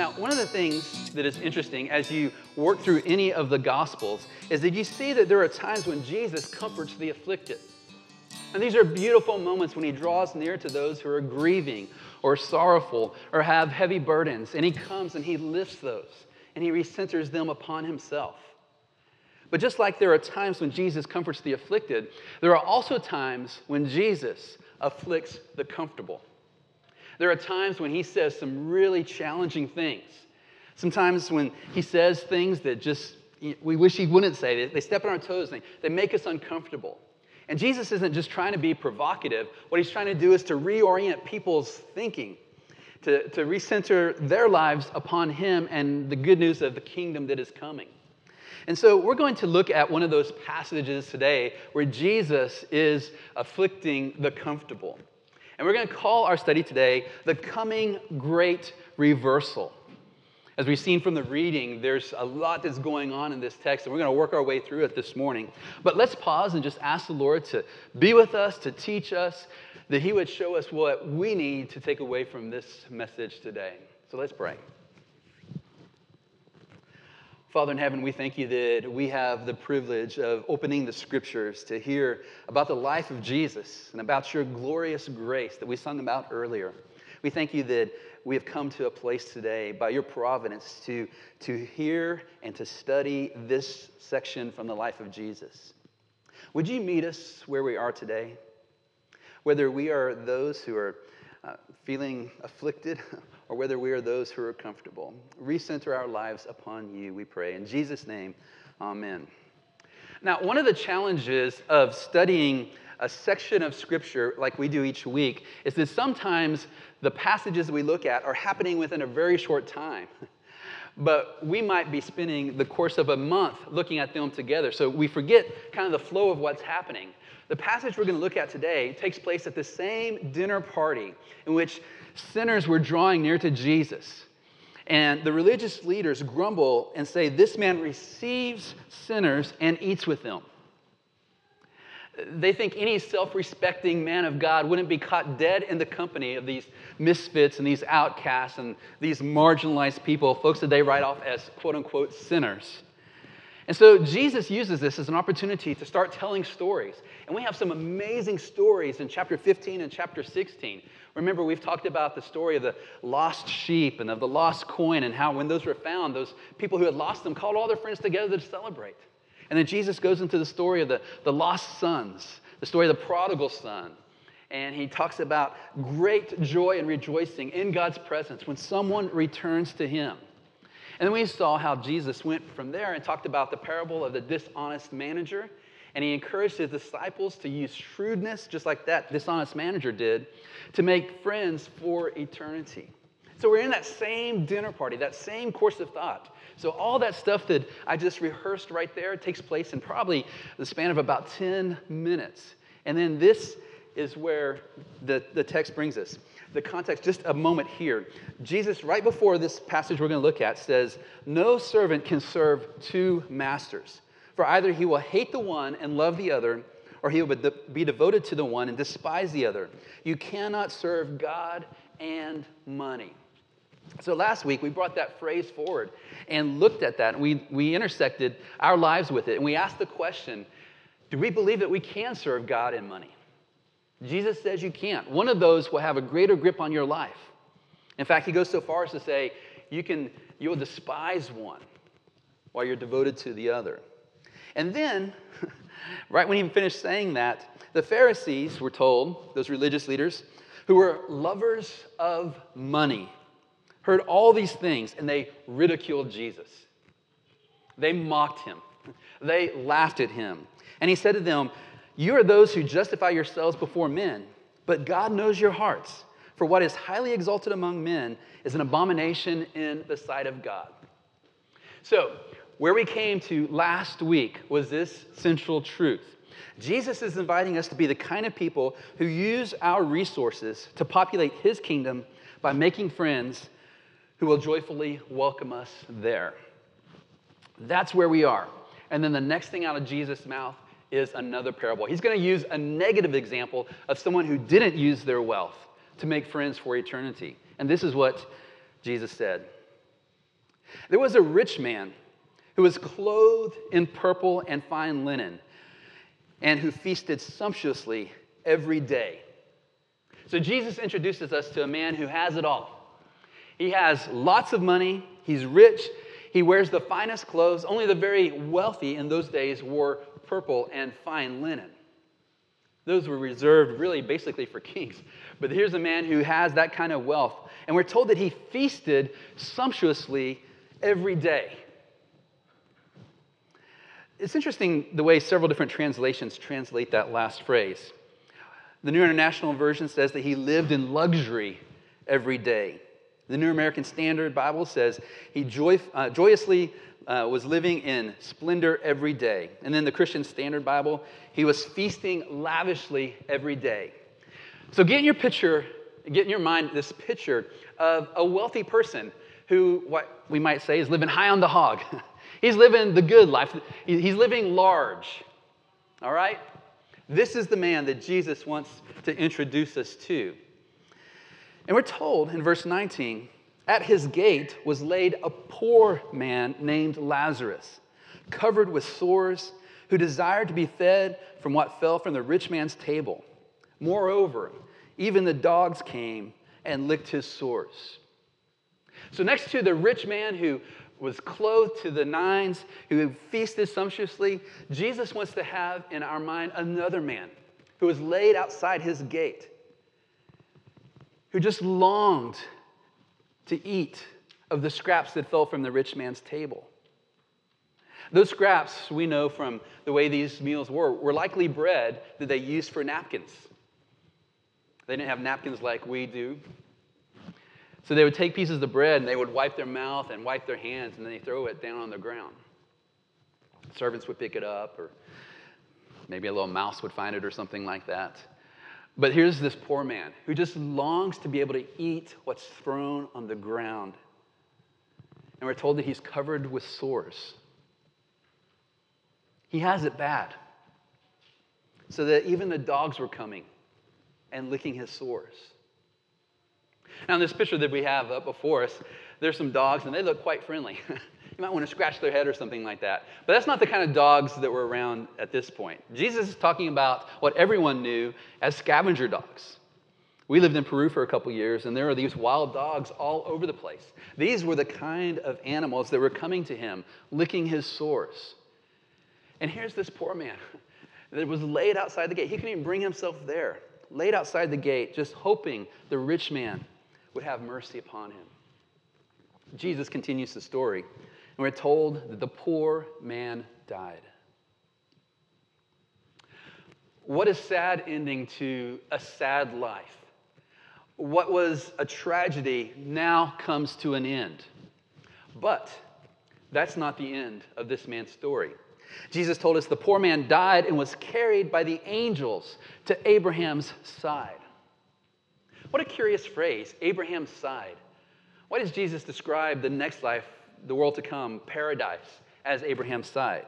Now, one of the things that is interesting as you work through any of the Gospels is that you see that there are times when Jesus comforts the afflicted. And these are beautiful moments when he draws near to those who are grieving or sorrowful or have heavy burdens. And he comes and he lifts those and he recenters them upon himself. But just like there are times when Jesus comforts the afflicted, there are also times when Jesus afflicts the comfortable. There are times when he says some really challenging things. Sometimes when he says things that just we wish he wouldn't say. They step on our toes, they, they make us uncomfortable. And Jesus isn't just trying to be provocative. What he's trying to do is to reorient people's thinking, to, to recenter their lives upon him and the good news of the kingdom that is coming. And so we're going to look at one of those passages today where Jesus is afflicting the comfortable. And we're going to call our study today the coming great reversal. As we've seen from the reading, there's a lot that's going on in this text, and we're going to work our way through it this morning. But let's pause and just ask the Lord to be with us, to teach us, that He would show us what we need to take away from this message today. So let's pray. Father in heaven, we thank you that we have the privilege of opening the scriptures to hear about the life of Jesus and about your glorious grace that we sung about earlier. We thank you that we have come to a place today by your providence to, to hear and to study this section from the life of Jesus. Would you meet us where we are today? Whether we are those who are uh, feeling afflicted or whether we are those who are comfortable. Recenter our lives upon you, we pray. In Jesus' name, amen. Now, one of the challenges of studying a section of scripture like we do each week is that sometimes the passages we look at are happening within a very short time. But we might be spending the course of a month looking at them together. So we forget kind of the flow of what's happening. The passage we're going to look at today takes place at the same dinner party in which sinners were drawing near to Jesus. And the religious leaders grumble and say, This man receives sinners and eats with them. They think any self respecting man of God wouldn't be caught dead in the company of these misfits and these outcasts and these marginalized people, folks that they write off as quote unquote sinners. And so Jesus uses this as an opportunity to start telling stories. And we have some amazing stories in chapter 15 and chapter 16. Remember, we've talked about the story of the lost sheep and of the lost coin, and how when those were found, those people who had lost them called all their friends together to celebrate. And then Jesus goes into the story of the, the lost sons, the story of the prodigal son. And he talks about great joy and rejoicing in God's presence when someone returns to him. And then we saw how Jesus went from there and talked about the parable of the dishonest manager. And he encouraged his disciples to use shrewdness, just like that dishonest manager did, to make friends for eternity. So we're in that same dinner party, that same course of thought. So all that stuff that I just rehearsed right there takes place in probably the span of about 10 minutes. And then this is where the, the text brings us. The context, just a moment here. Jesus, right before this passage we're going to look at, says, No servant can serve two masters, for either he will hate the one and love the other, or he will be devoted to the one and despise the other. You cannot serve God and money. So last week, we brought that phrase forward and looked at that, and we, we intersected our lives with it. And we asked the question do we believe that we can serve God and money? Jesus says you can't. One of those will have a greater grip on your life. In fact, he goes so far as to say you can, you'll despise one while you're devoted to the other. And then, right when he finished saying that, the Pharisees were told, those religious leaders, who were lovers of money, heard all these things and they ridiculed Jesus. They mocked him, they laughed at him. And he said to them, You are those who justify yourselves before men, but God knows your hearts. For what is highly exalted among men is an abomination in the sight of God. So, where we came to last week was this central truth. Jesus is inviting us to be the kind of people who use our resources to populate his kingdom by making friends who will joyfully welcome us there. That's where we are. And then the next thing out of Jesus' mouth is another parable. He's going to use a negative example of someone who didn't use their wealth to make friends for eternity. And this is what Jesus said There was a rich man who was clothed in purple and fine linen and who feasted sumptuously every day. So Jesus introduces us to a man who has it all. He has lots of money, he's rich, he wears the finest clothes. Only the very wealthy in those days wore purple and fine linen. Those were reserved really basically for kings. But here's a man who has that kind of wealth. And we're told that he feasted sumptuously every day. It's interesting the way several different translations translate that last phrase. The New International Version says that he lived in luxury every day. The New American Standard Bible says he joy, uh, joyously uh, was living in splendor every day. And then the Christian Standard Bible, he was feasting lavishly every day. So get in your picture, get in your mind this picture of a wealthy person who, what we might say, is living high on the hog. He's living the good life. He's living large. All right? This is the man that Jesus wants to introduce us to. And we're told in verse 19, at his gate was laid a poor man named Lazarus, covered with sores, who desired to be fed from what fell from the rich man's table. Moreover, even the dogs came and licked his sores. So, next to the rich man who was clothed to the nines, who feasted sumptuously, Jesus wants to have in our mind another man who was laid outside his gate, who just longed to eat of the scraps that fell from the rich man's table. Those scraps, we know from the way these meals were, were likely bread that they used for napkins. They didn't have napkins like we do. So they would take pieces of bread and they would wipe their mouth and wipe their hands and then they throw it down on the ground. Servants would pick it up, or maybe a little mouse would find it or something like that. But here's this poor man who just longs to be able to eat what's thrown on the ground. And we're told that he's covered with sores. He has it bad. So that even the dogs were coming and licking his sores. Now, in this picture that we have up before us, there's some dogs, and they look quite friendly. you might want to scratch their head or something like that. But that's not the kind of dogs that were around at this point. Jesus is talking about what everyone knew as scavenger dogs. We lived in Peru for a couple years, and there are these wild dogs all over the place. These were the kind of animals that were coming to him, licking his sores. And here's this poor man that was laid outside the gate. He couldn't even bring himself there, laid outside the gate, just hoping the rich man would have mercy upon him. Jesus continues the story, we're told that the poor man died. What a sad ending to a sad life. What was a tragedy now comes to an end. But that's not the end of this man's story. Jesus told us the poor man died and was carried by the angels to Abraham's side. What a curious phrase, Abraham's side. Why does Jesus describe the next life, the world to come, paradise, as Abraham's side?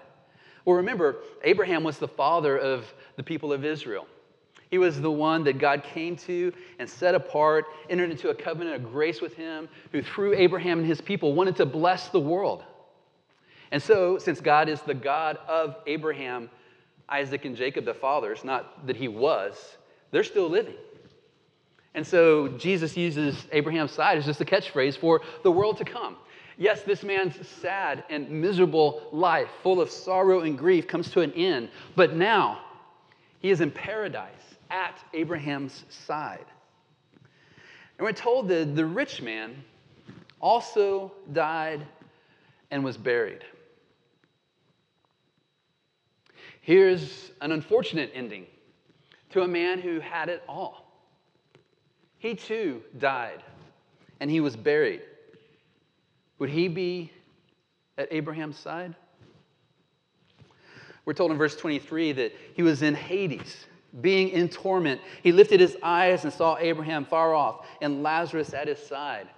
Well, remember, Abraham was the father of the people of Israel. He was the one that God came to and set apart, entered into a covenant of grace with him, who through Abraham and his people wanted to bless the world. And so, since God is the God of Abraham, Isaac, and Jacob, the fathers, not that he was, they're still living. And so Jesus uses Abraham's side as just a catchphrase for the world to come. Yes, this man's sad and miserable life, full of sorrow and grief, comes to an end, but now he is in paradise at Abraham's side. And we're told that the rich man also died and was buried. Here's an unfortunate ending to a man who had it all. He too died and he was buried. Would he be at Abraham's side? We're told in verse 23 that he was in Hades, being in torment. He lifted his eyes and saw Abraham far off and Lazarus at his side.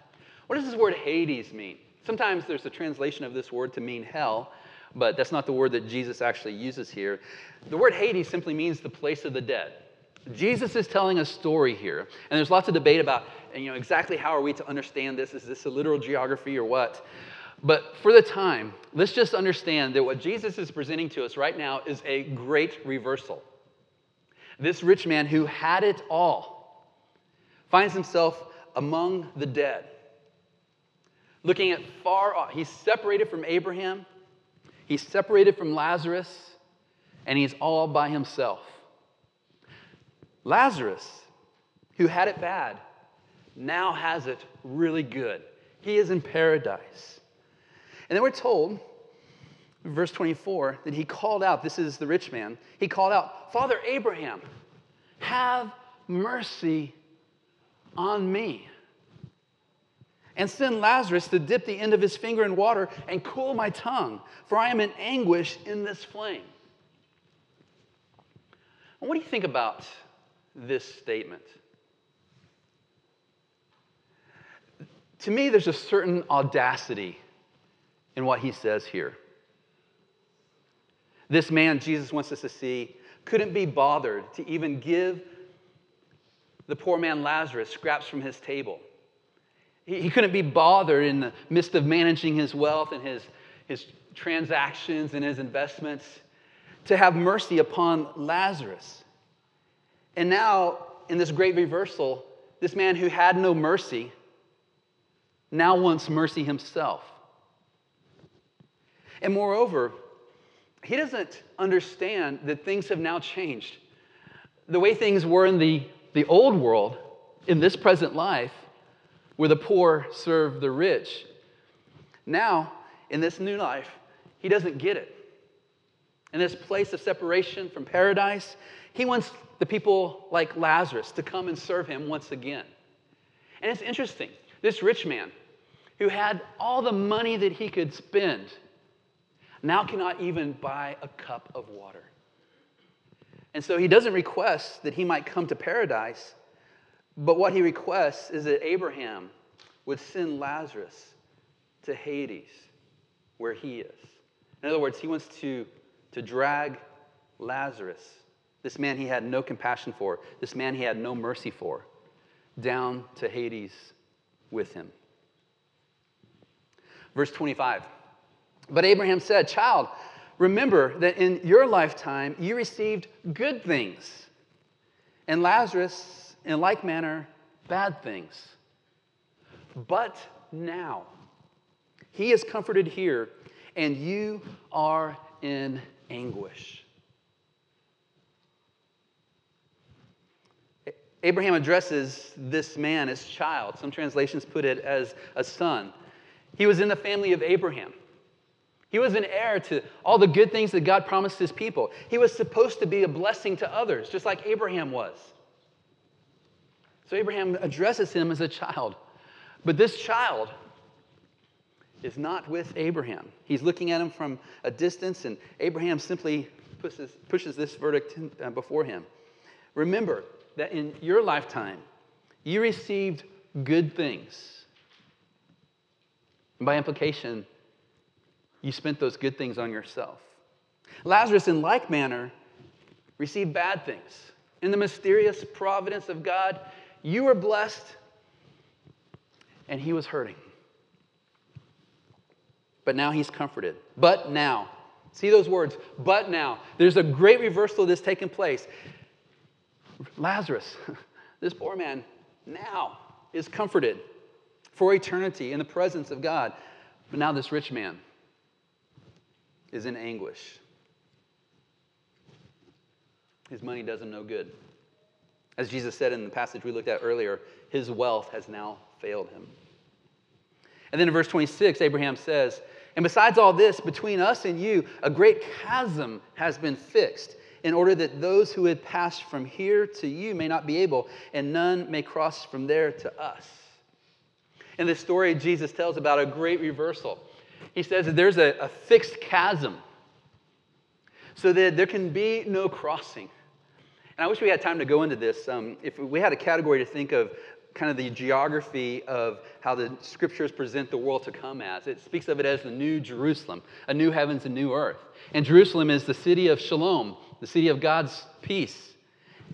What does this word Hades mean? Sometimes there's a translation of this word to mean hell, but that's not the word that Jesus actually uses here. The word Hades simply means the place of the dead. Jesus is telling a story here, and there's lots of debate about you know, exactly how are we to understand this? Is this a literal geography or what? But for the time, let's just understand that what Jesus is presenting to us right now is a great reversal. This rich man who had it all finds himself among the dead. Looking at far off, he's separated from Abraham, he's separated from Lazarus, and he's all by himself. Lazarus, who had it bad, now has it really good. He is in paradise. And then we're told, verse 24, that he called out, this is the rich man, he called out, Father Abraham, have mercy on me. And send Lazarus to dip the end of his finger in water and cool my tongue, for I am in anguish in this flame. what do you think about this statement? To me, there's a certain audacity in what he says here. This man, Jesus wants us to see, couldn't be bothered to even give the poor man Lazarus scraps from his table. He, couldn't be bothered in the midst of managing his wealth and his, his transactions and his investments to have mercy upon Lazarus. And now, in this great reversal, this man who had no mercy now wants mercy himself. And moreover, he doesn't understand that things have now changed. The way things were in the, the old world, in this present life, where the poor serve the rich, now, in this new life, he doesn't get it. In this place of separation from paradise, he wants the people like Lazarus to come and serve him once again. And it's interesting. This rich man, who had all the money that he could spend, now cannot even buy a cup of water. And so he doesn't request that he might come to paradise, but what he requests is that Abraham would send Lazarus to Hades, where he is. In other words, he wants to, to drag Lazarus, this man he had no compassion for, this man he had no mercy for, down to Hades with him. Verse 25. But Abraham said, Child, remember that in your lifetime you received good things, and Lazarus, in like manner, bad things. But now he is comforted here, and you are in anguish. Abraham addresses this man as child. Some translations put it as a son. He was in the family of Abraham. He was an heir to all the good things that God promised his people. He was supposed to be a blessing to others, just like Abraham was. So Abraham addresses him as a child. But this child is not with Abraham. He's looking at him from a distance, and Abraham simply pushes, pushes this verdict uh, before him. Remember that in your lifetime, you received good things. And by implication, you spent those good things on yourself. Lazarus, in like manner, received bad things. In the mysterious providence of God, you were blessed and he was hurting. But now he's comforted. But now, see those words, but now. There's a great reversal that's taken place. Lazarus, this poor man, now is comforted for eternity in the presence of God. But now this rich man, is in anguish. His money does him no good. As Jesus said in the passage we looked at earlier, his wealth has now failed him. And then in verse 26, Abraham says, And besides all this, between us and you, a great chasm has been fixed, in order that those who had passed from here to you may not be able, and none may cross from there to us. In this story, Jesus tells about a great reversal he says that there's a, a fixed chasm so that there can be no crossing. And I wish we had time to go into this. Um, if we had a category to think of kind of the geography of how the scriptures present the world to come as, it speaks of it as the new Jerusalem, a new heavens and new earth. And Jerusalem is the city of shalom, the city of God's peace.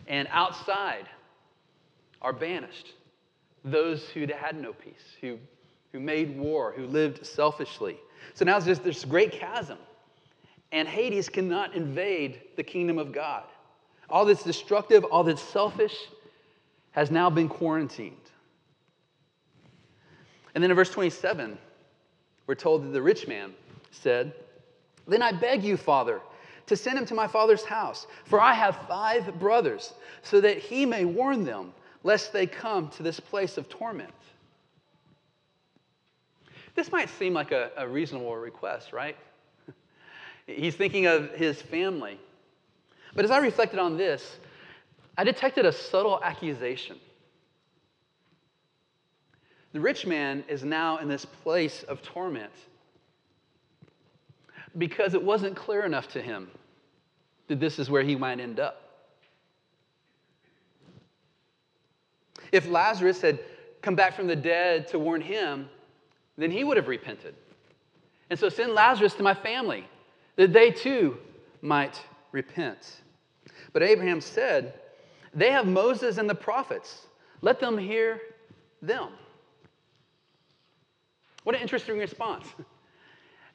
And outside are banished those who had no peace, who who made war, who lived selfishly. So now there's this great chasm, and Hades cannot invade the kingdom of God. All that's destructive, all that's selfish has now been quarantined. And then in verse 27, we're told that the rich man said, Then I beg you, Father, to send him to my father's house, for I have five brothers, so that he may warn them, lest they come to this place of torment. This might seem like a, a reasonable request, right? He's thinking of his family. But as I reflected on this, I detected a subtle accusation. The rich man is now in this place of torment because it wasn't clear enough to him that this is where he might end up. If Lazarus had come back from the dead to warn him, then he would have repented. And so send Lazarus to my family, that they too might repent. But Abraham said, They have Moses and the prophets. Let them hear them. What an interesting response.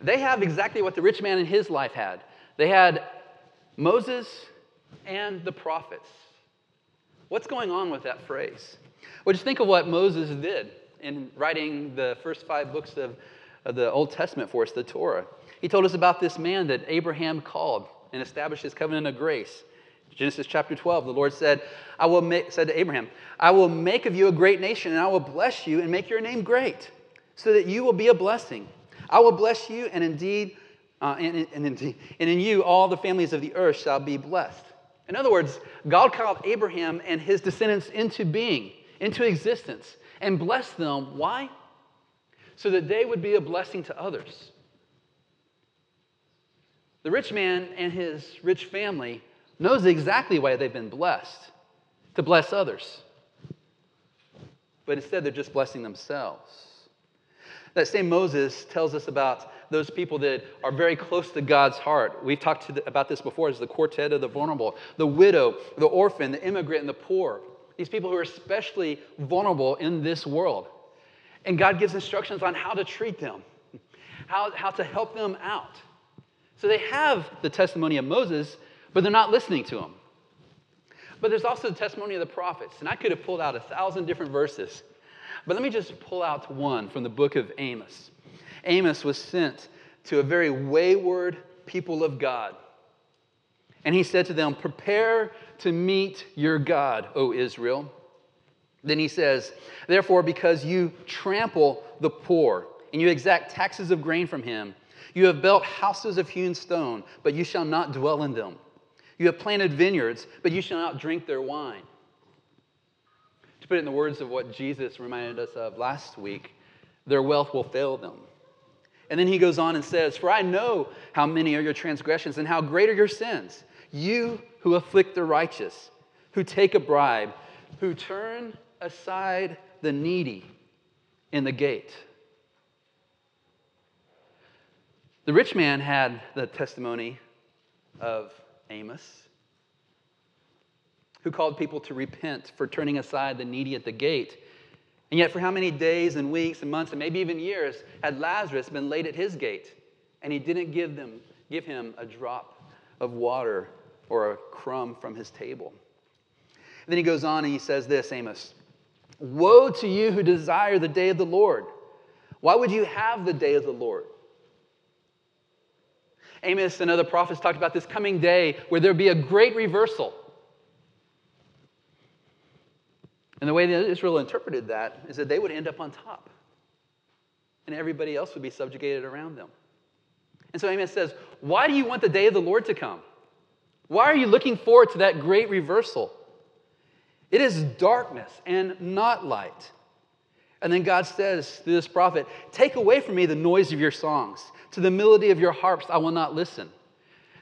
They have exactly what the rich man in his life had. They had Moses and the prophets. What's going on with that phrase? Well, just think of what Moses did in writing the first five books of, of the Old Testament for us, the Torah. He told us about this man that Abraham called and established his covenant of grace. Genesis chapter 12, the Lord said, I will make, said to Abraham, I will make of you a great nation, and I will bless you and make your name great, so that you will be a blessing. I will bless you, and indeed, uh, and, and, and in you all the families of the earth shall be blessed. In other words, God called Abraham and his descendants into being, into existence, and blessed them. Why? So that they would be a blessing to others. The rich man and his rich family knows exactly why they've been blessed to bless others. But instead, they're just blessing themselves. That same Moses tells us about those people that are very close to God's heart. We've talked the, about this before as the quartet of the vulnerable, the widow, the orphan, the immigrant, and the poor. These people who are especially vulnerable in this world. And God gives instructions on how to treat them, how, how to help them out. So they have the testimony of Moses, but they're not listening to him. But there's also the testimony of the prophets. And I could have pulled out a thousand different verses. But let me just pull out one from the book of Amos. Amos was sent to a very wayward people of God. And he said to them, Prepare to meet your God, O Israel. Then he says, Therefore, because you trample the poor and you exact taxes of grain from him, you have built houses of hewn stone, but you shall not dwell in them. You have planted vineyards, but you shall not drink their wine. To put it in the words of what Jesus reminded us of last week, their wealth will fail them. And then he goes on and says, For I know how many are your transgressions and how great are your sins. You who afflict the righteous, who take a bribe, who turn aside the needy in the gate. The rich man had the testimony of Amos, who called people to repent for turning aside the needy at the gate. And yet, for how many days and weeks and months and maybe even years had Lazarus been laid at his gate and he didn't give, them, give him a drop of water or a crumb from his table? And then he goes on and he says this Amos, Woe to you who desire the day of the Lord. Why would you have the day of the Lord? Amos and other prophets talked about this coming day where there'd be a great reversal. And the way that Israel interpreted that is that they would end up on top, and everybody else would be subjugated around them. And so Amos says, Why do you want the day of the Lord to come? Why are you looking forward to that great reversal? It is darkness and not light. And then God says to this prophet, Take away from me the noise of your songs. To the melody of your harps, I will not listen.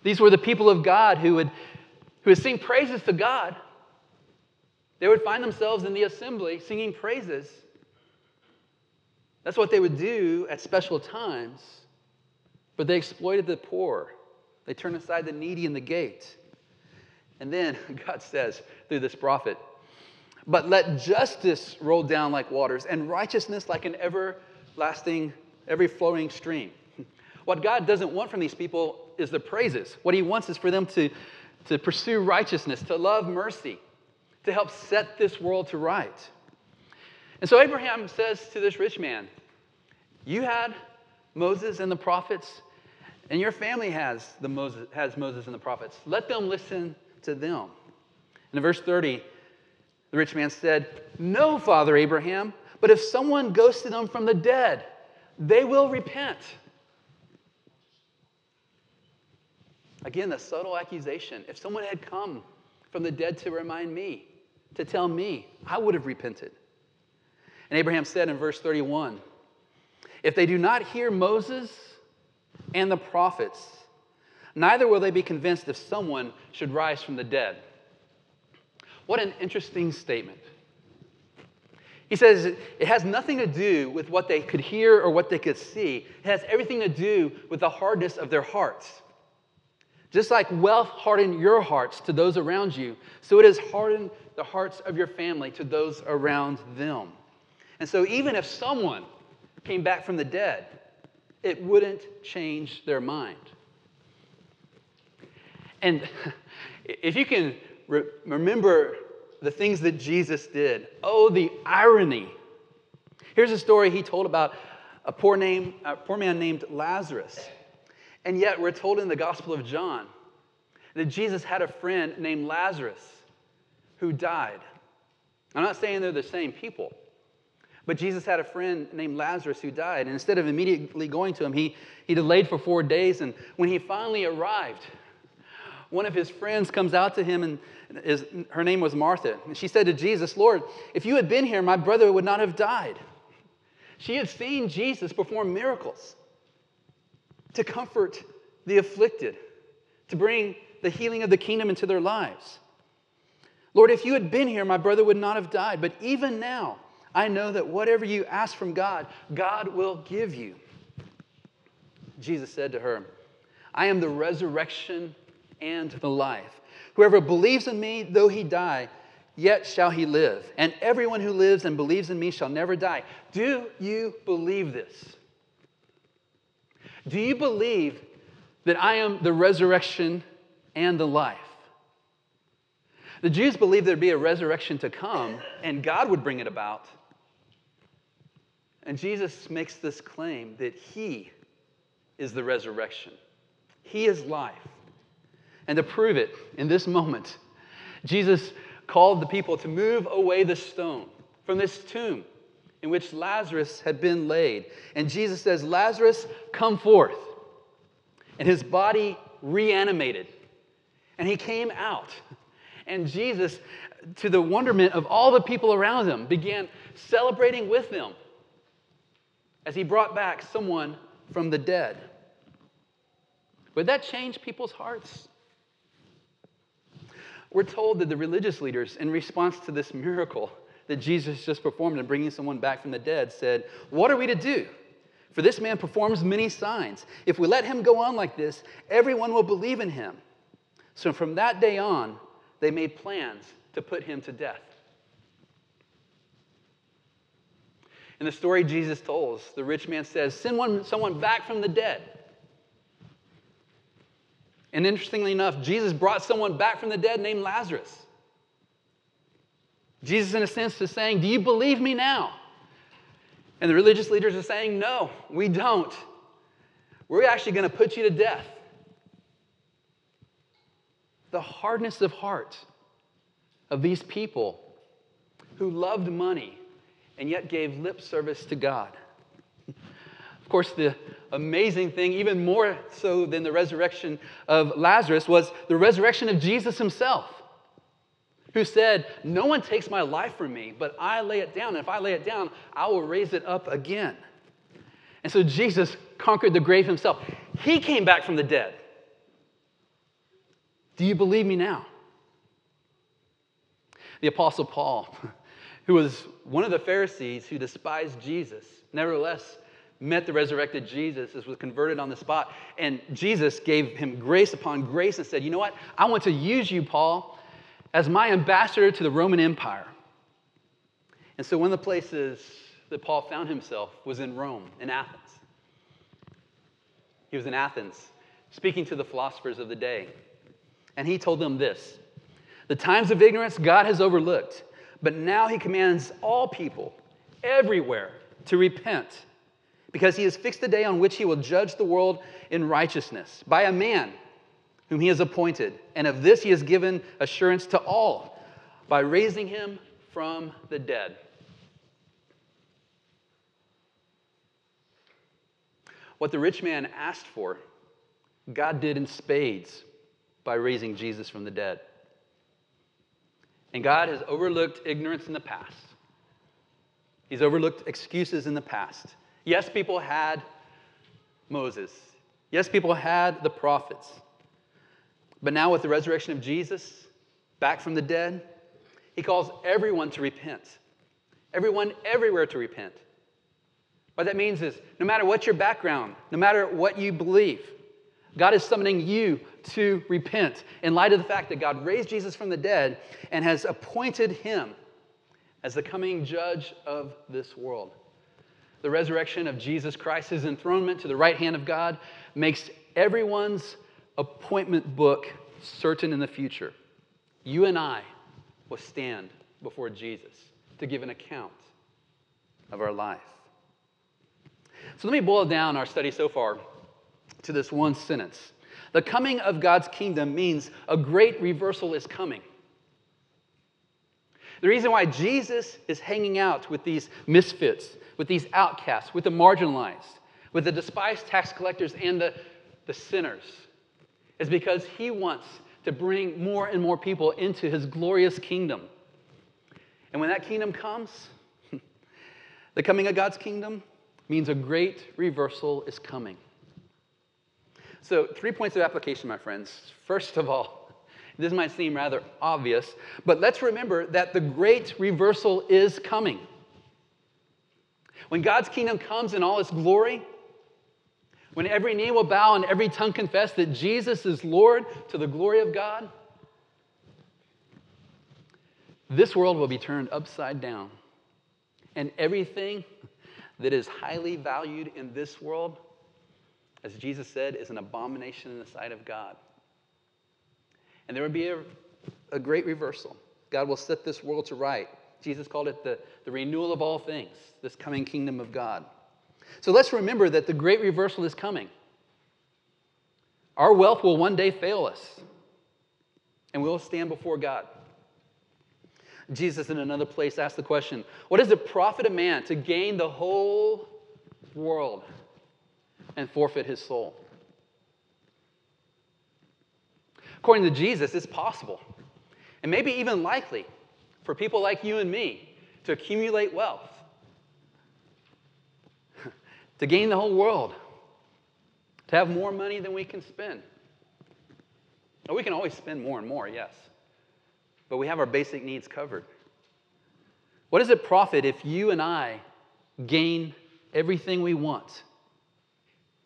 These were the people of God who would, who would sing praises to God. They would find themselves in the assembly singing praises. That's what they would do at special times. But they exploited the poor, they turned aside the needy in the gate. And then God says through this prophet, but let justice roll down like waters and righteousness like an ever lasting, every flowing stream. What God doesn't want from these people is the praises. What He wants is for them to, to pursue righteousness, to love mercy, to help set this world to right. And so Abraham says to this rich man, You had Moses and the prophets, and your family has, the Moses, has Moses and the prophets. Let them listen to them. And in verse 30, the rich man said, No, Father Abraham, but if someone goes to them from the dead, they will repent. Again, the subtle accusation. If someone had come from the dead to remind me, to tell me, I would have repented. And Abraham said in verse 31 If they do not hear Moses and the prophets, neither will they be convinced if someone should rise from the dead. What an interesting statement. He says it has nothing to do with what they could hear or what they could see. It has everything to do with the hardness of their hearts. Just like wealth hardened your hearts to those around you, so it has hardened the hearts of your family to those around them. And so, even if someone came back from the dead, it wouldn't change their mind. And if you can re- remember the things that Jesus did, oh, the irony. Here's a story he told about a poor, name, a poor man named Lazarus. And yet, we're told in the Gospel of John that Jesus had a friend named Lazarus who died. I'm not saying they're the same people, but Jesus had a friend named Lazarus who died. And instead of immediately going to him, he, he delayed for four days. And when he finally arrived, one of his friends comes out to him, and her name was Martha. And she said to Jesus, Lord, if you had been here, my brother would not have died. She had seen Jesus perform miracles to comfort the afflicted, to bring the healing of the kingdom into their lives. Lord, if you had been here, my brother would not have died. But even now, I know that whatever you ask from God, God will give you. Jesus said to her, I am the resurrection and the life. Whoever believes in me, though he die, yet shall he live. And everyone who lives and believes in me shall never die. Do you believe this? Do you believe that I am the resurrection and the life? The Jews believed there'd be a resurrection to come and God would bring it about. And Jesus makes this claim that He is the resurrection, He is life. And to prove it in this moment, Jesus called the people to move away the stone from this tomb in which Lazarus had been laid. And Jesus says, Lazarus, come forth. And his body reanimated. And he came out. And Jesus, to the wonderment of all the people around him, began celebrating with them as he brought back someone from the dead. Would that change people's hearts? We're told that the religious leaders, in response to this miracle, that Jesus just performed in bringing someone back from the dead said, What are we to do? For this man performs many signs. If we let him go on like this, everyone will believe in him. So from that day on, they made plans to put him to death. In the story Jesus told, the rich man says, Send one, someone back from the dead. And interestingly enough, Jesus brought someone back from the dead named Lazarus. Jesus, in a sense, is saying, Do you believe me now? And the religious leaders are saying, No, we don't. We're actually going to put you to death. The hardness of heart of these people who loved money and yet gave lip service to God. Of course, the amazing thing, even more so than the resurrection of Lazarus, was the resurrection of Jesus himself who said, No one takes my life from me, but I lay it down. And if I lay it down, I will raise it up again. And so Jesus conquered the grave himself. He came back from the dead. Do you believe me now? The Apostle Paul, who was one of the Pharisees who despised Jesus, nevertheless met the resurrected Jesus, was converted on the spot. And Jesus gave him grace upon grace and said, You know what? I want to use you, Paul, as my ambassador to the Roman Empire. And so, one of the places that Paul found himself was in Rome, in Athens. He was in Athens speaking to the philosophers of the day. And he told them this The times of ignorance God has overlooked, but now he commands all people everywhere to repent because he has fixed the day on which he will judge the world in righteousness by a man whom he has appointed. And of this he has given assurance to all by raising him from the dead. What the rich man asked for, God did in spades by raising Jesus from the dead. And God has overlooked ignorance in the past. He's overlooked excuses in the past. Yes, people had Moses. Yes, people had the prophets. But now, with the resurrection of Jesus, back from the dead, he calls everyone to repent. Everyone everywhere to repent. What that means is no matter what your background, no matter what you believe, God is summoning you to repent in light of the fact that God raised Jesus from the dead and has appointed him as the coming judge of this world the resurrection of Jesus Christ, his enthronement to the right hand of God, makes everyone's appointment book certain in the future. You and I will stand before Jesus to give an account of our life. So let me boil down our study so far to this one sentence. The coming of God's kingdom means a great reversal is coming. The reason why Jesus is hanging out with these misfits, with these outcasts, with the marginalized, with the despised tax collectors and the, the sinners, is because he wants to bring more and more people into his glorious kingdom. And when that kingdom comes, the coming of God's kingdom means a great reversal is coming. So, three points of application, my friends. First of all, this might seem rather obvious, but let's remember that the great reversal is coming. When God's kingdom comes in all its glory, when every knee will bow and every tongue confess that Jesus is Lord to the glory of God, this world will be turned upside down. And everything that is highly valued in this world, as Jesus said, is an abomination in the sight of God. And there will be a, a great reversal. God will set this world to right. Jesus called it the, the renewal of all things, this coming kingdom of God. So let's remember that the great reversal is coming. Our wealth will one day fail us, and we will stand before God. Jesus, in another place, asked the question What does it profit a man to gain the whole world and forfeit his soul? According to Jesus, it's possible, and maybe even likely, for people like you and me to accumulate wealth, to gain the whole world, to have more money than we can spend. Now, we can always spend more and more, yes, but we have our basic needs covered. What does it profit if you and I gain everything we want,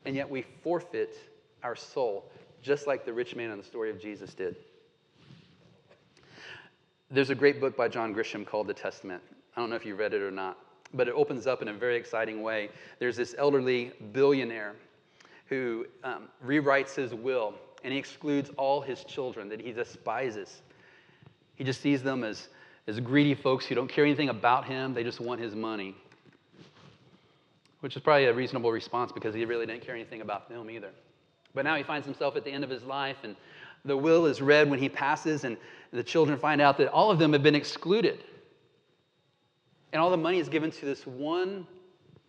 and yet we forfeit our soul? just like the rich man in the story of Jesus did. There's a great book by John Grisham called The Testament. I don't know if you read it or not, but it opens up in a very exciting way. There's this elderly billionaire who um, rewrites his will and he excludes all his children that he despises. He just sees them as, as greedy folks who don't care anything about him, they just want his money. Which is probably a reasonable response because he really didn't care anything about film either. But now he finds himself at the end of his life, and the will is read when he passes, and the children find out that all of them have been excluded. And all the money is given to this one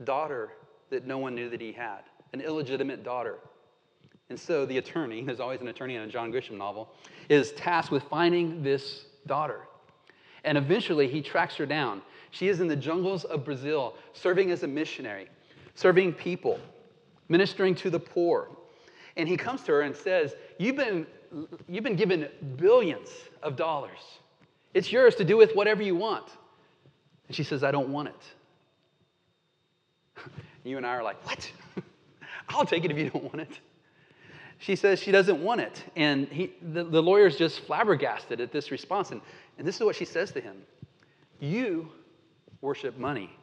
daughter that no one knew that he had, an illegitimate daughter. And so the attorney, there's always an attorney in a John Grisham novel, is tasked with finding this daughter. And eventually he tracks her down. She is in the jungles of Brazil, serving as a missionary, serving people, ministering to the poor, and he comes to her and says, You've been, you've been given billions of dollars. It's yours to do with whatever you want. And she says, I don't want it. You and I are like, What? I'll take it if you don't want it. She says she doesn't want it. And he, the, the lawyer's just flabbergasted at this response. And, and this is what she says to him You worship money.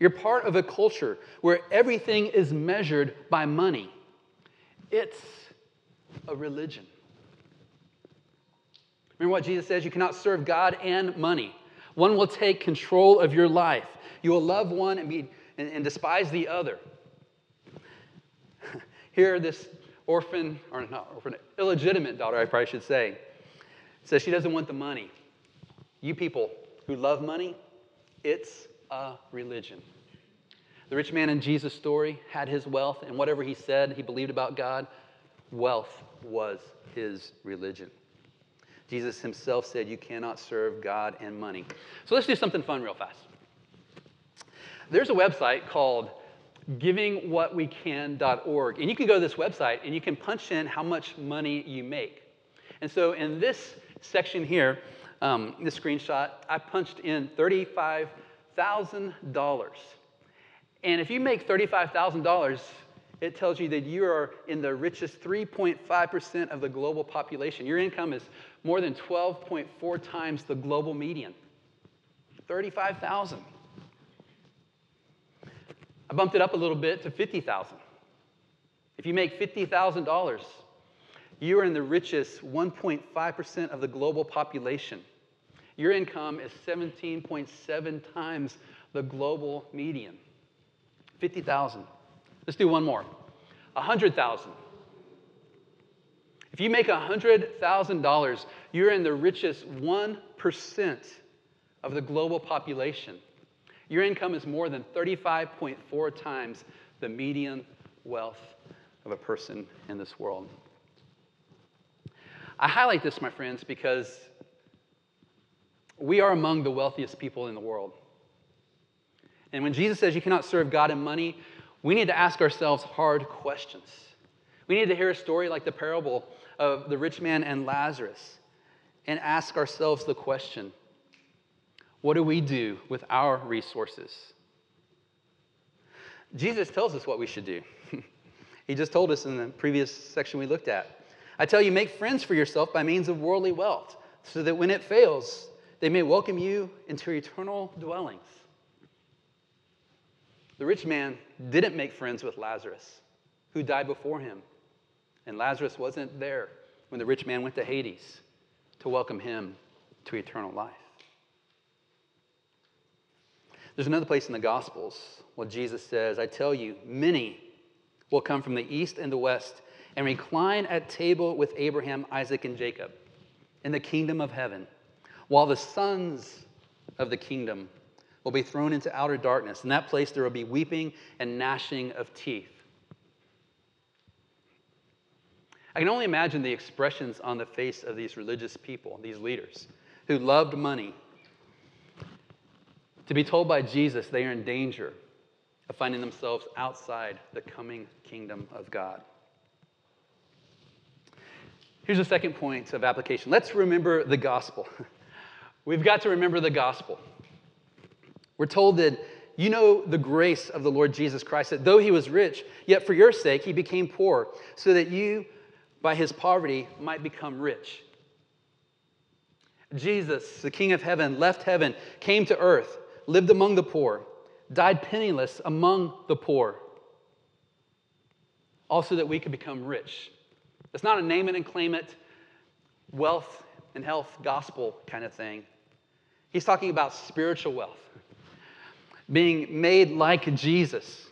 You're part of a culture where everything is measured by money. It's a religion. Remember what Jesus says? You cannot serve God and money. One will take control of your life. You will love one and, be, and, and despise the other. Here, this orphan, or not orphan, illegitimate daughter, I probably should say, says she doesn't want the money. You people who love money, it's a religion. The rich man in Jesus' story had his wealth, and whatever he said he believed about God, wealth was his religion. Jesus himself said, You cannot serve God and money. So let's do something fun real fast. There's a website called givingwhatwecan.org, and you can go to this website and you can punch in how much money you make. And so in this section here, um, this screenshot, I punched in $35,000. And if you make $35,000, it tells you that you are in the richest 3.5% of the global population. Your income is more than 12.4 times the global median. 35,000. I bumped it up a little bit to 50,000. If you make $50,000, you are in the richest 1.5% of the global population. Your income is 17.7 times the global median. 50,000. Let's do one more. 100,000. If you make $100,000, you're in the richest 1% of the global population. Your income is more than 35.4 times the median wealth of a person in this world. I highlight this, my friends, because we are among the wealthiest people in the world. And when Jesus says you cannot serve God and money, we need to ask ourselves hard questions. We need to hear a story like the parable of the rich man and Lazarus and ask ourselves the question what do we do with our resources? Jesus tells us what we should do. he just told us in the previous section we looked at. I tell you, make friends for yourself by means of worldly wealth, so that when it fails, they may welcome you into eternal dwellings. The rich man didn't make friends with Lazarus, who died before him. And Lazarus wasn't there when the rich man went to Hades to welcome him to eternal life. There's another place in the Gospels where Jesus says, I tell you, many will come from the east and the west and recline at table with Abraham, Isaac, and Jacob in the kingdom of heaven, while the sons of the kingdom will be thrown into outer darkness. In that place, there will be weeping and gnashing of teeth. I can only imagine the expressions on the face of these religious people, these leaders, who loved money. To be told by Jesus they are in danger of finding themselves outside the coming kingdom of God. Here's a second point of application. Let's remember the gospel. We've got to remember the gospel. We're told that you know the grace of the Lord Jesus Christ, that though he was rich, yet for your sake he became poor, so that you, by his poverty, might become rich. Jesus, the King of heaven, left heaven, came to earth, lived among the poor, died penniless among the poor, also that we could become rich. It's not a name it and claim it, wealth and health gospel kind of thing. He's talking about spiritual wealth being made like Jesus,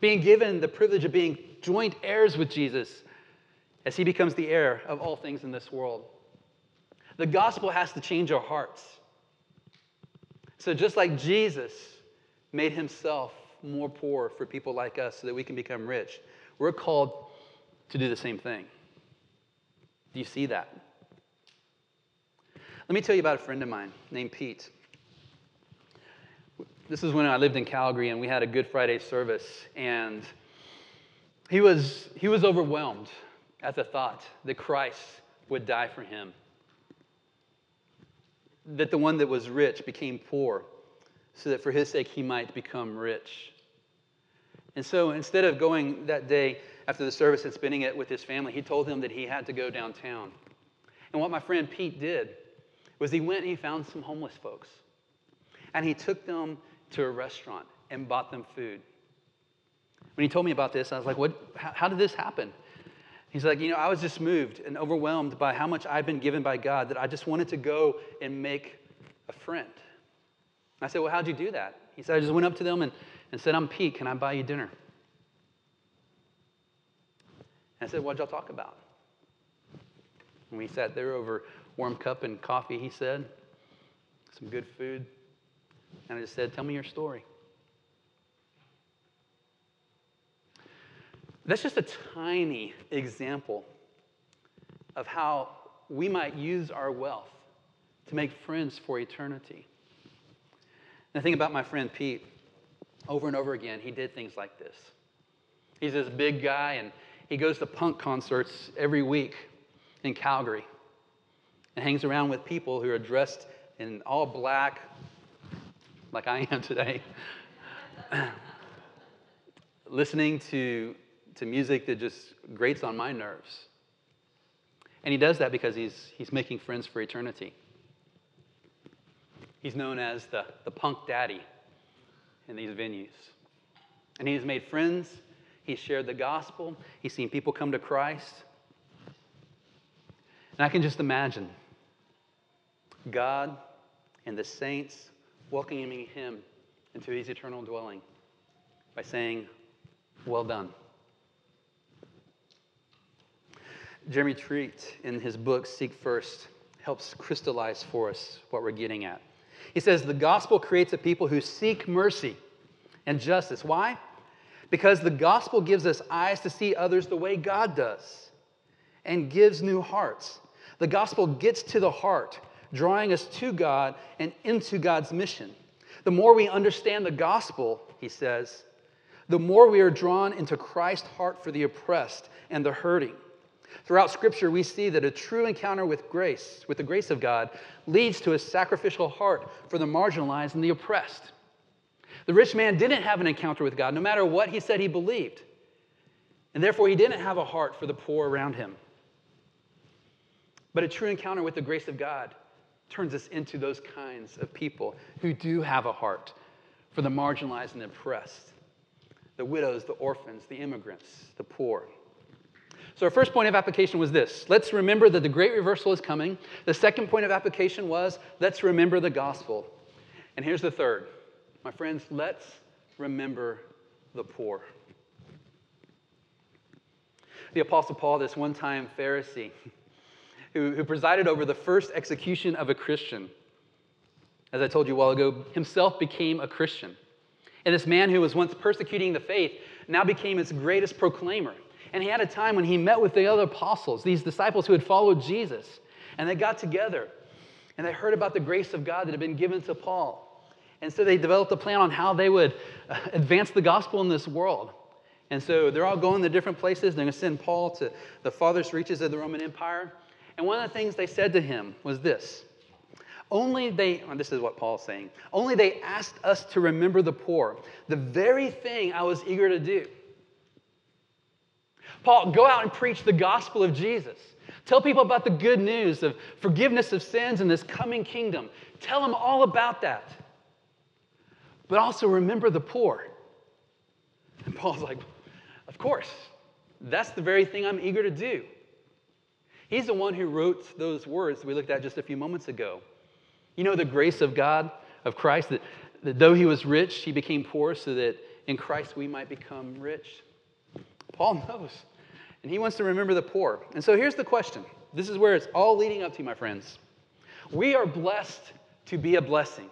being given the privilege of being joint heirs with Jesus as he becomes the heir of all things in this world. The gospel has to change our hearts. So, just like Jesus made himself more poor for people like us so that we can become rich, we're called to do the same thing. Do you see that? Let me tell you about a friend of mine named Pete. This is when I lived in Calgary and we had a Good Friday service, and he was, he was overwhelmed at the thought that Christ would die for him. That the one that was rich became poor, so that for his sake he might become rich. And so instead of going that day after the service and spending it with his family, he told him that he had to go downtown. And what my friend Pete did was he went and he found some homeless folks. And he took them to a restaurant and bought them food. When he told me about this, I was like, what, how, how did this happen? He's like, you know, I was just moved and overwhelmed by how much I've been given by God that I just wanted to go and make a friend. I said, well, how'd you do that? He said, I just went up to them and, and said, I'm Pete. Can I buy you dinner? And I said, what'd y'all talk about? And we sat there over warm cup and coffee, he said, some good food. And I just said, tell me your story. That's just a tiny example of how we might use our wealth to make friends for eternity. And the thing about my friend Pete, over and over again, he did things like this. He's this big guy, and he goes to punk concerts every week in Calgary and hangs around with people who are dressed in all black, like I am today, listening to to music that just grates on my nerves. And he does that because he's, he's making friends for eternity. He's known as the, the punk daddy in these venues. And he's made friends, he's shared the gospel, he's seen people come to Christ. And I can just imagine God and the saints welcoming him into his eternal dwelling by saying, Well done. Jeremy Treat, in his book Seek First, helps crystallize for us what we're getting at. He says the gospel creates a people who seek mercy and justice. Why? Because the gospel gives us eyes to see others the way God does and gives new hearts. The gospel gets to the heart, drawing us to God and into God's mission. The more we understand the gospel, he says, the more we are drawn into Christ's heart for the oppressed and the hurting. Throughout Scripture, we see that a true encounter with grace, with the grace of God, leads to a sacrificial heart for the marginalized and the oppressed. The rich man didn't have an encounter with God, no matter what he said he believed. And therefore, he didn't have a heart for the poor around him. But a true encounter with the grace of God turns us into those kinds of people who do have a heart for the marginalized and oppressed the widows, the orphans, the immigrants, the poor. So, our first point of application was this let's remember that the great reversal is coming. The second point of application was let's remember the gospel. And here's the third my friends, let's remember the poor. The Apostle Paul, this one time Pharisee, who, who presided over the first execution of a Christian, as I told you a while ago, himself became a Christian. And this man who was once persecuting the faith now became its greatest proclaimer. And he had a time when he met with the other apostles, these disciples who had followed Jesus. And they got together and they heard about the grace of God that had been given to Paul. And so they developed a plan on how they would uh, advance the gospel in this world. And so they're all going to different places. They're going to send Paul to the farthest reaches of the Roman Empire. And one of the things they said to him was this Only they, this is what Paul's saying, only they asked us to remember the poor, the very thing I was eager to do. Paul, go out and preach the gospel of Jesus. Tell people about the good news of forgiveness of sins and this coming kingdom. Tell them all about that. But also remember the poor. And Paul's like, Of course, that's the very thing I'm eager to do. He's the one who wrote those words we looked at just a few moments ago. You know, the grace of God, of Christ, that, that though he was rich, he became poor so that in Christ we might become rich. Paul knows. And he wants to remember the poor. And so here's the question this is where it's all leading up to, my friends. We are blessed to be a blessing.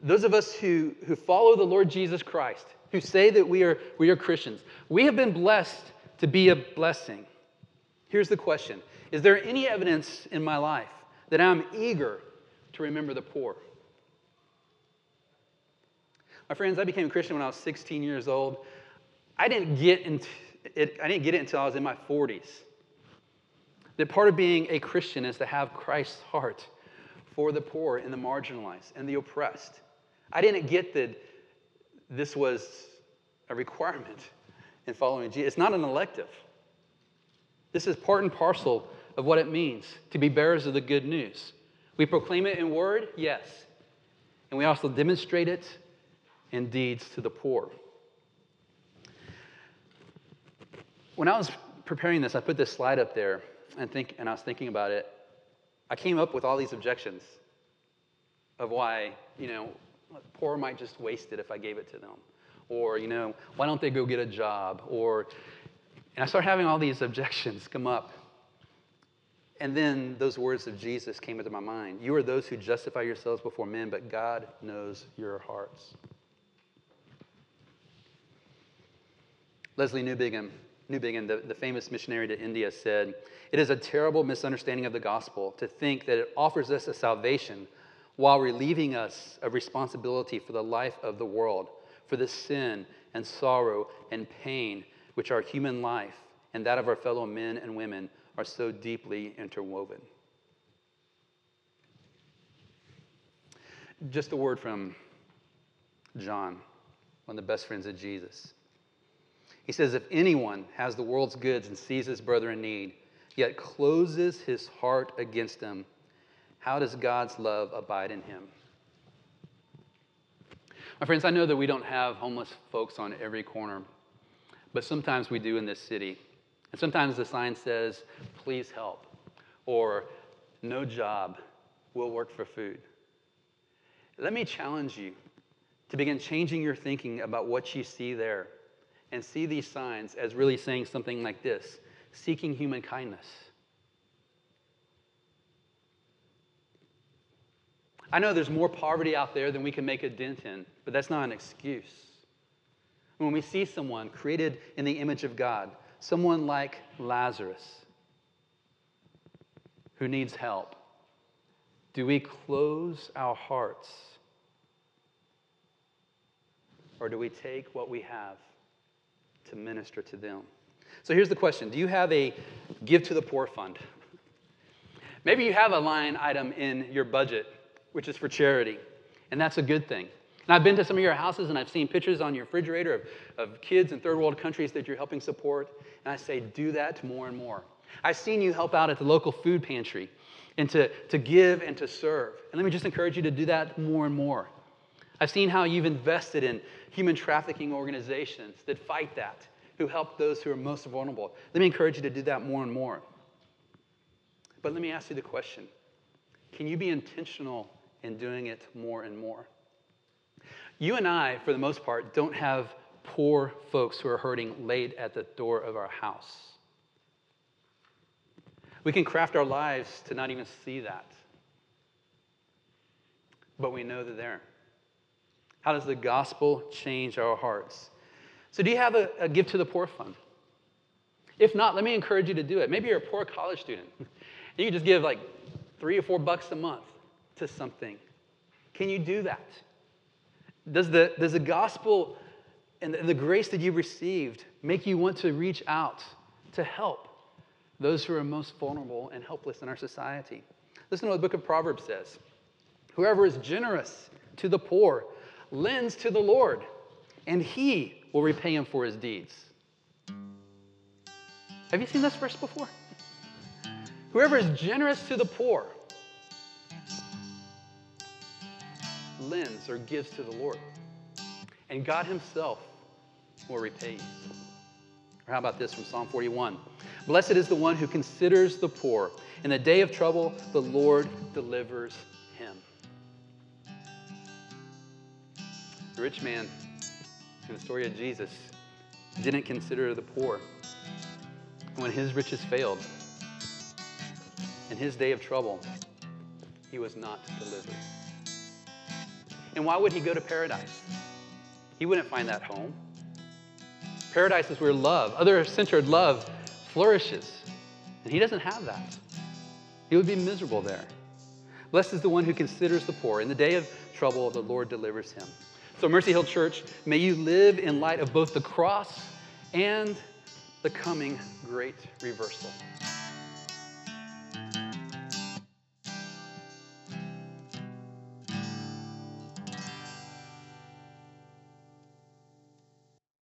Those of us who, who follow the Lord Jesus Christ, who say that we are, we are Christians, we have been blessed to be a blessing. Here's the question Is there any evidence in my life that I'm eager to remember the poor? My friends, I became a Christian when I was 16 years old. I didn't get into it, I didn't get it until I was in my 40s. That part of being a Christian is to have Christ's heart for the poor and the marginalized and the oppressed. I didn't get that this was a requirement in following Jesus. It's not an elective. This is part and parcel of what it means to be bearers of the good news. We proclaim it in word, yes. And we also demonstrate it in deeds to the poor. When I was preparing this, I put this slide up there and think and I was thinking about it. I came up with all these objections of why, you know, poor might just waste it if I gave it to them. Or, you know, why don't they go get a job? Or and I started having all these objections come up. And then those words of Jesus came into my mind. You are those who justify yourselves before men, but God knows your hearts. Lesslie Newbigin, Newbigin the, the famous missionary to India, said, It is a terrible misunderstanding of the gospel to think that it offers us a salvation while relieving us of responsibility for the life of the world, for the sin and sorrow and pain which our human life and that of our fellow men and women are so deeply interwoven. Just a word from John, one of the best friends of Jesus. He says, If anyone has the world's goods and sees his brother in need, yet closes his heart against him, how does God's love abide in him? My friends, I know that we don't have homeless folks on every corner, but sometimes we do in this city. And sometimes the sign says, please help, or no job, we'll work for food. Let me challenge you to begin changing your thinking about what you see there and see these signs as really saying something like this seeking human kindness. I know there's more poverty out there than we can make a dent in, but that's not an excuse. When we see someone created in the image of God, someone like Lazarus who needs help, do we close our hearts? Or do we take what we have to minister to them? So here's the question Do you have a give to the poor fund? Maybe you have a line item in your budget, which is for charity, and that's a good thing. And I've been to some of your houses and I've seen pictures on your refrigerator of, of kids in third world countries that you're helping support. And I say, do that more and more. I've seen you help out at the local food pantry and to, to give and to serve. And let me just encourage you to do that more and more. I've seen how you've invested in human trafficking organizations that fight that, who help those who are most vulnerable. Let me encourage you to do that more and more. But let me ask you the question can you be intentional in doing it more and more? You and I, for the most part, don't have poor folks who are hurting laid at the door of our house. We can craft our lives to not even see that. But we know that they're there. How does the gospel change our hearts? So, do you have a, a Give to the Poor fund? If not, let me encourage you to do it. Maybe you're a poor college student. You can just give like three or four bucks a month to something. Can you do that? Does the, does the gospel and the grace that you've received make you want to reach out to help those who are most vulnerable and helpless in our society? Listen to what the book of Proverbs says Whoever is generous to the poor lends to the Lord, and he will repay him for his deeds. Have you seen this verse before? Whoever is generous to the poor lends or gives to the Lord. And God Himself will repay you. Or how about this from Psalm 41? Blessed is the one who considers the poor. In the day of trouble, the Lord delivers him. The rich man in the story of Jesus didn't consider the poor. When his riches failed, in his day of trouble, he was not delivered. And why would he go to paradise? He wouldn't find that home. Paradise is where love, other centered love, flourishes. And he doesn't have that. He would be miserable there. Blessed is the one who considers the poor. In the day of trouble, the Lord delivers him. So, Mercy Hill Church, may you live in light of both the cross and the coming great reversal.